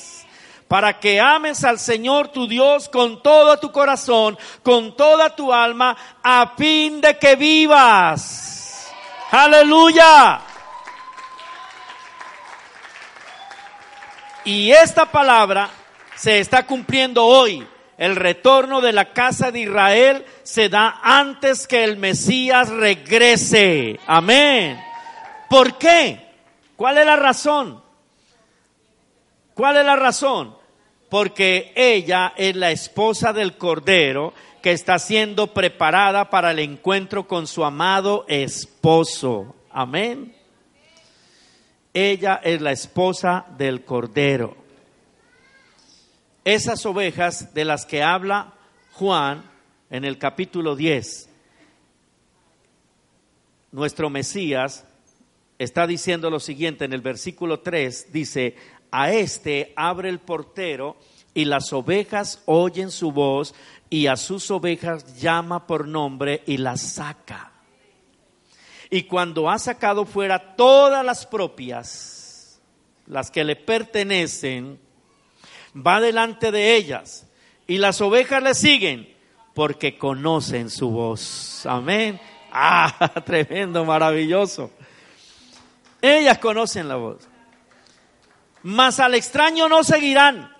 [SPEAKER 1] para que ames al Señor tu Dios con todo tu corazón, con toda tu alma, a fin de que vivas. Aleluya. Y esta palabra se está cumpliendo hoy el retorno de la casa de Israel se da antes que el Mesías regrese. Amén. ¿Por qué? ¿Cuál es la razón? ¿Cuál es la razón? Porque ella es la esposa del Cordero que está siendo preparada para el encuentro con su amado esposo. Amén. Ella es la esposa del Cordero esas ovejas de las que habla Juan en el capítulo 10. Nuestro Mesías está diciendo lo siguiente en el versículo 3, dice, a este abre el portero y las ovejas oyen su voz y a sus ovejas llama por nombre y las saca. Y cuando ha sacado fuera todas las propias, las que le pertenecen, va delante de ellas y las ovejas le siguen porque conocen su voz. Amén. Ah, tremendo, maravilloso. Ellas conocen la voz. Mas al extraño no seguirán,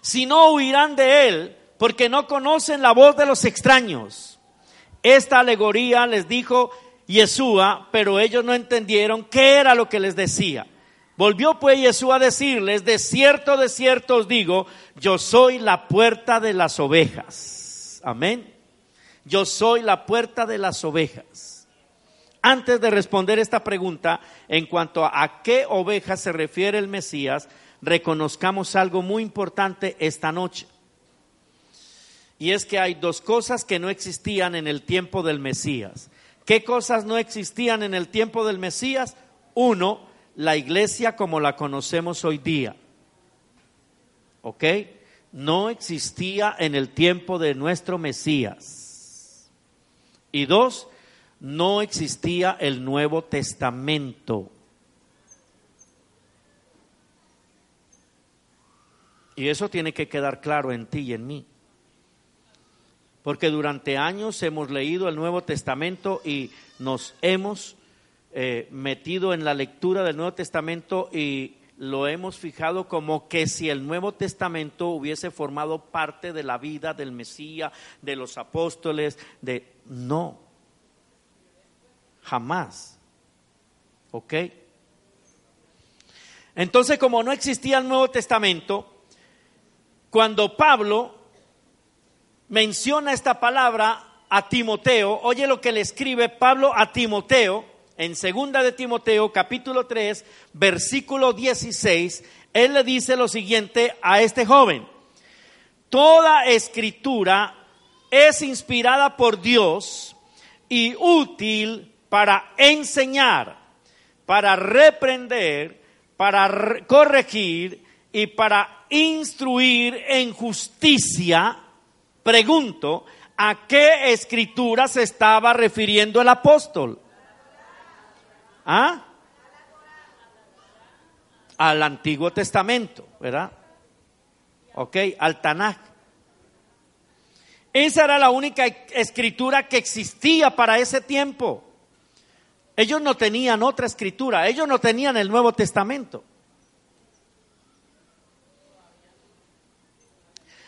[SPEAKER 1] sino huirán de él, porque no conocen la voz de los extraños. Esta alegoría les dijo Yeshua, pero ellos no entendieron qué era lo que les decía. Volvió pues Jesús a decirles, de cierto, de cierto os digo, yo soy la puerta de las ovejas. Amén. Yo soy la puerta de las ovejas. Antes de responder esta pregunta en cuanto a, qué ovejas se refiere el Mesías, reconozcamos algo muy importante esta noche. Y es que hay dos cosas que no existían en el tiempo del Mesías. ¿Qué cosas no existían en el tiempo del Mesías? Uno, la iglesia como la conocemos hoy día. ¿Ok? No existía en el tiempo de nuestro Mesías. Y dos, no existía el Nuevo Testamento. Y eso tiene que quedar claro en ti y en mí. Porque durante años hemos leído el Nuevo Testamento y nos hemos eh, metido en la lectura del Nuevo Testamento y lo hemos fijado como que si el Nuevo Testamento hubiese formado parte de la vida del Mesías, de los apóstoles, de... No, jamás. ¿Ok? Entonces, como no existía el Nuevo Testamento, cuando Pablo menciona esta palabra a Timoteo, oye lo que le escribe Pablo a Timoteo, en segunda de Timoteo capítulo 3, versículo 16, él le dice lo siguiente a este joven. Toda escritura es inspirada por Dios y útil para enseñar, para reprender, para corregir y para instruir en justicia. Pregunto, ¿a qué escritura se estaba refiriendo el apóstol? ¿Ah? Al Antiguo Testamento, ¿verdad? Ok, al Tanakh. Esa era la única escritura que existía para ese tiempo. Ellos no tenían otra escritura, ellos no tenían el Nuevo Testamento.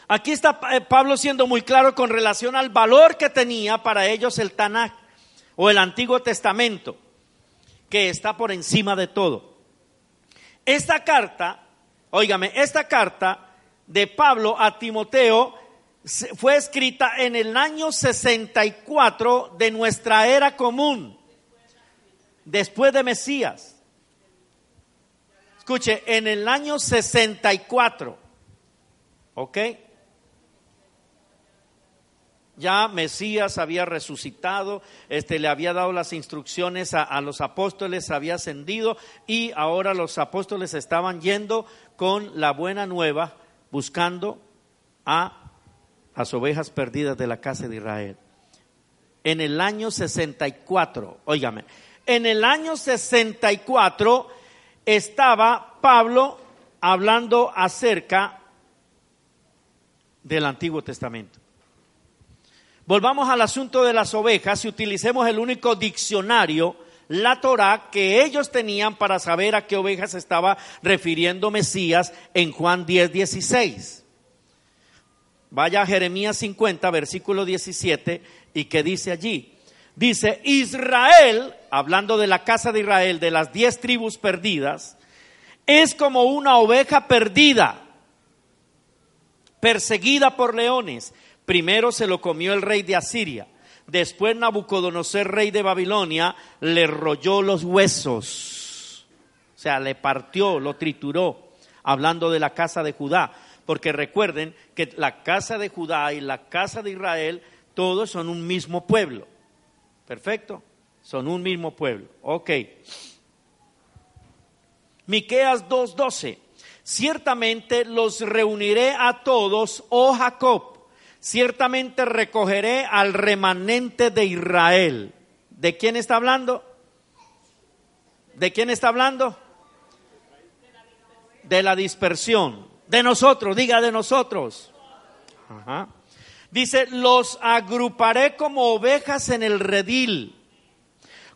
[SPEAKER 1] Aquí está eh, Pablo siendo muy claro con relación al valor que tenía para ellos el Tanakh o el Antiguo Testamento, que está por encima de todo. Esta carta, óigame, esta carta de Pablo a Timoteo fue escrita en el año 64 de nuestra era común, después de Mesías. Escuche, en el año 64, ¿ok? Ya Mesías había resucitado, este, le había dado las instrucciones a, los apóstoles, había ascendido y ahora los apóstoles estaban yendo con la buena nueva, buscando a las ovejas perdidas de la casa de Israel. En el año 64, óigame, en el año 64 estaba Pablo hablando acerca del Antiguo Testamento. Volvamos al asunto de las ovejas y utilicemos el único diccionario, la Torah, que ellos tenían para saber a qué ovejas estaba refiriendo Mesías en Juan 10, 16. Vaya a Jeremías 50, versículo 17, y que dice allí. Dice, Israel, hablando de la casa de Israel, de las diez tribus perdidas, es como una oveja perdida, perseguida por leones Primero se lo comió el rey de Asiria. Después Nabucodonosor, rey de Babilonia, le rolló los huesos. O sea, le partió, lo trituró, hablando de la casa de Judá. Porque recuerden que la casa de Judá y la casa de Israel, todos son un mismo pueblo. Perfecto. Son un mismo pueblo. Ok. Miqueas 2:12. Ciertamente los reuniré a todos, oh Jacob ciertamente recogeré al remanente de Israel. ¿De quién está hablando? ¿De quién está hablando? De la dispersión. De nosotros, diga de nosotros. Dice, los agruparé como ovejas en el redil,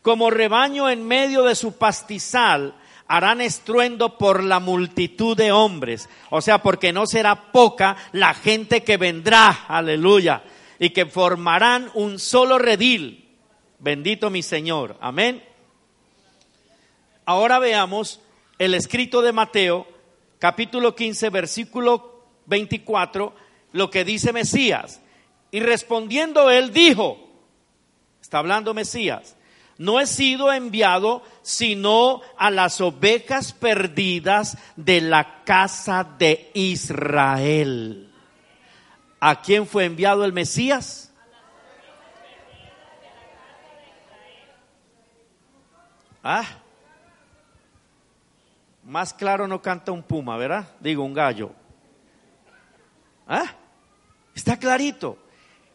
[SPEAKER 1] como rebaño en medio de su pastizal harán estruendo por la multitud de hombres. O sea, porque no será poca la gente que vendrá, aleluya, y que formarán un solo redil. Bendito mi Señor, amén. Ahora veamos el escrito de Mateo, capítulo 15, versículo 24, lo que dice Mesías. Y respondiendo él dijo, está hablando Mesías, no he sido enviado sino a las ovejas perdidas de la casa de Israel. ¿A quién fue enviado el Mesías? Ah, más claro no canta un puma, ¿verdad? Digo, un gallo. ¿Ah? Está clarito.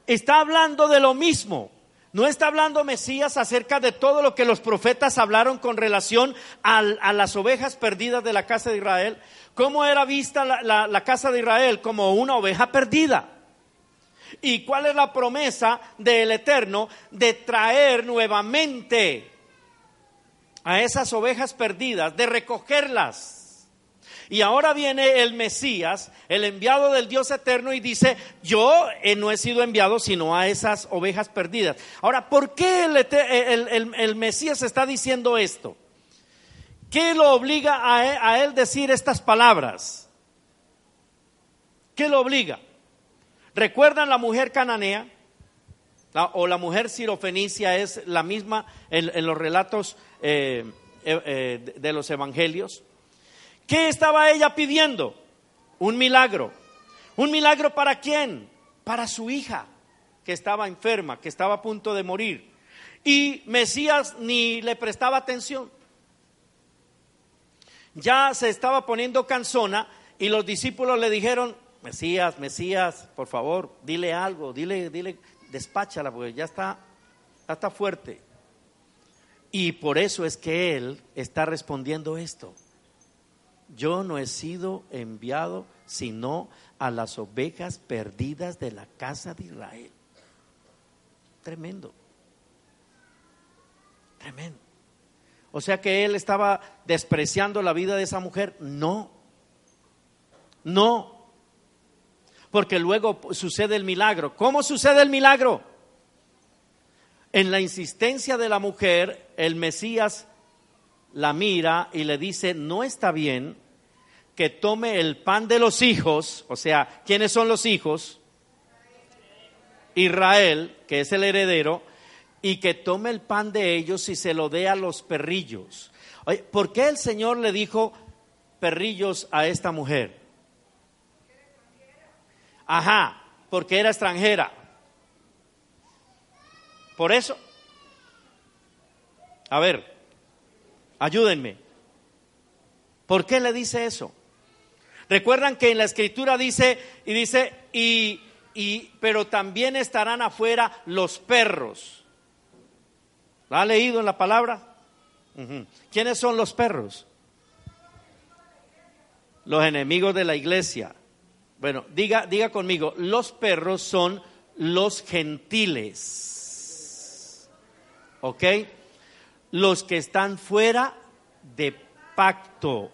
[SPEAKER 1] Está hablando de lo mismo. No está hablando Mesías acerca de todo lo que los profetas hablaron con relación a, las ovejas perdidas de la casa de Israel. ¿Cómo era vista la, casa de Israel? Como una oveja perdida. ¿Y cuál es la promesa del Eterno? De traer nuevamente a esas ovejas perdidas, de recogerlas y ahora viene el Mesías, el enviado del Dios eterno, y dice, yo eh, no he sido enviado sino a esas ovejas perdidas. Ahora, ¿por qué el, Mesías está diciendo esto? ¿Qué lo obliga a él, a decir estas palabras? ¿Qué lo obliga? ¿Recuerdan la mujer cananea? o la mujer sirofenicia es la misma en, los relatos eh, eh, de los evangelios. ¿Qué estaba ella pidiendo? Un milagro. ¿Un milagro para quién? Para su hija, que estaba enferma, que estaba a punto de morir. Y Mesías ni le prestaba atención. Ya se estaba poniendo cansona y los discípulos le dijeron, Mesías, Mesías, por favor, dile algo, dile, dile, despáchala, porque ya está, ya está fuerte. Y por eso es que él está respondiendo esto. Yo no he sido enviado sino a las ovejas perdidas de la casa de Israel. Tremendo. Tremendo. O sea que él estaba despreciando la vida de esa mujer. No. No. Porque luego sucede el milagro. ¿Cómo sucede el milagro? En la insistencia de la mujer, el Mesías la mira y le dice, no está bien que tome el pan de los hijos, o sea, ¿quiénes son los hijos? Israel, que es el heredero, y que tome el pan de ellos y se lo dé a los perrillos. ¿Por qué el Señor le dijo perrillos a esta mujer? Ajá, porque era extranjera. Por eso. A ver, ayúdenme. ¿Por qué le dice eso? Recuerdan que en la escritura dice, y dice, y, y, pero también estarán afuera los perros. ¿La ha leído en la palabra? ¿Quiénes son los perros? Los enemigos de la iglesia. Bueno, diga, diga conmigo, los perros son los gentiles. ¿Ok? Los que están fuera de pacto.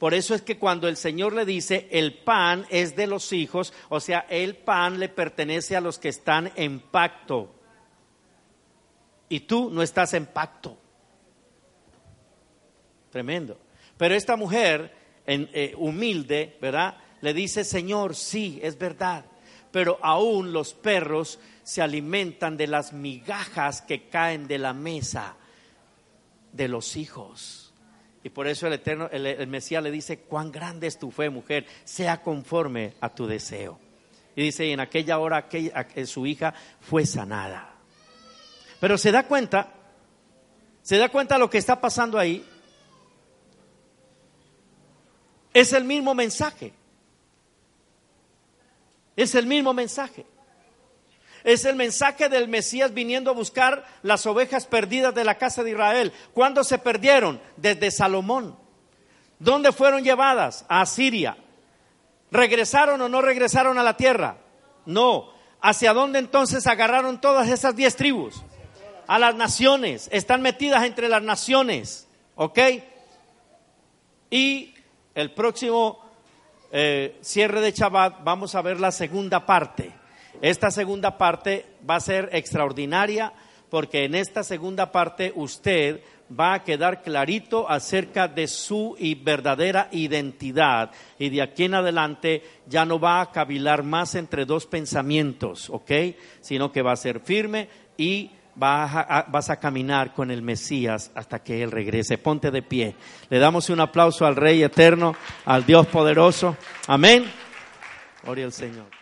[SPEAKER 1] Por eso es que cuando el Señor le dice, el pan es de los hijos, o sea, el pan le pertenece a los que están en pacto. Y tú no estás en pacto. Tremendo. Pero esta mujer eh, humilde, ¿verdad? Le dice, Señor, sí, es verdad. Pero aún los perros se alimentan de las migajas que caen de la mesa de los hijos. Y por eso el Eterno, el, Mesías le dice, cuán grande es tu fe, mujer, sea conforme a tu deseo. Y dice, y en aquella hora su hija fue sanada. Pero se da cuenta, se da cuenta lo que está pasando ahí. Es el mismo mensaje. Es el mismo mensaje. Es el mensaje del Mesías viniendo a buscar las ovejas perdidas de la casa de Israel. ¿Cuándo se perdieron? Desde Salomón. ¿Dónde fueron llevadas? A Siria. ¿Regresaron o no regresaron a la tierra? No. ¿Hacia dónde entonces agarraron todas esas diez tribus? A las naciones. Están metidas entre las naciones. ¿Ok? Y el próximo eh, cierre de Shabbat vamos a ver la segunda parte esta segunda parte va a ser extraordinaria porque en esta segunda parte usted va a quedar clarito acerca de su verdadera identidad y de aquí en adelante ya no va a cavilar más entre dos pensamientos, ¿ok? Sino que va a ser firme y vas a caminar con el Mesías hasta que Él regrese. Ponte de pie. Le damos un aplauso al Rey eterno, al Dios poderoso. Amén. Gloria al Señor.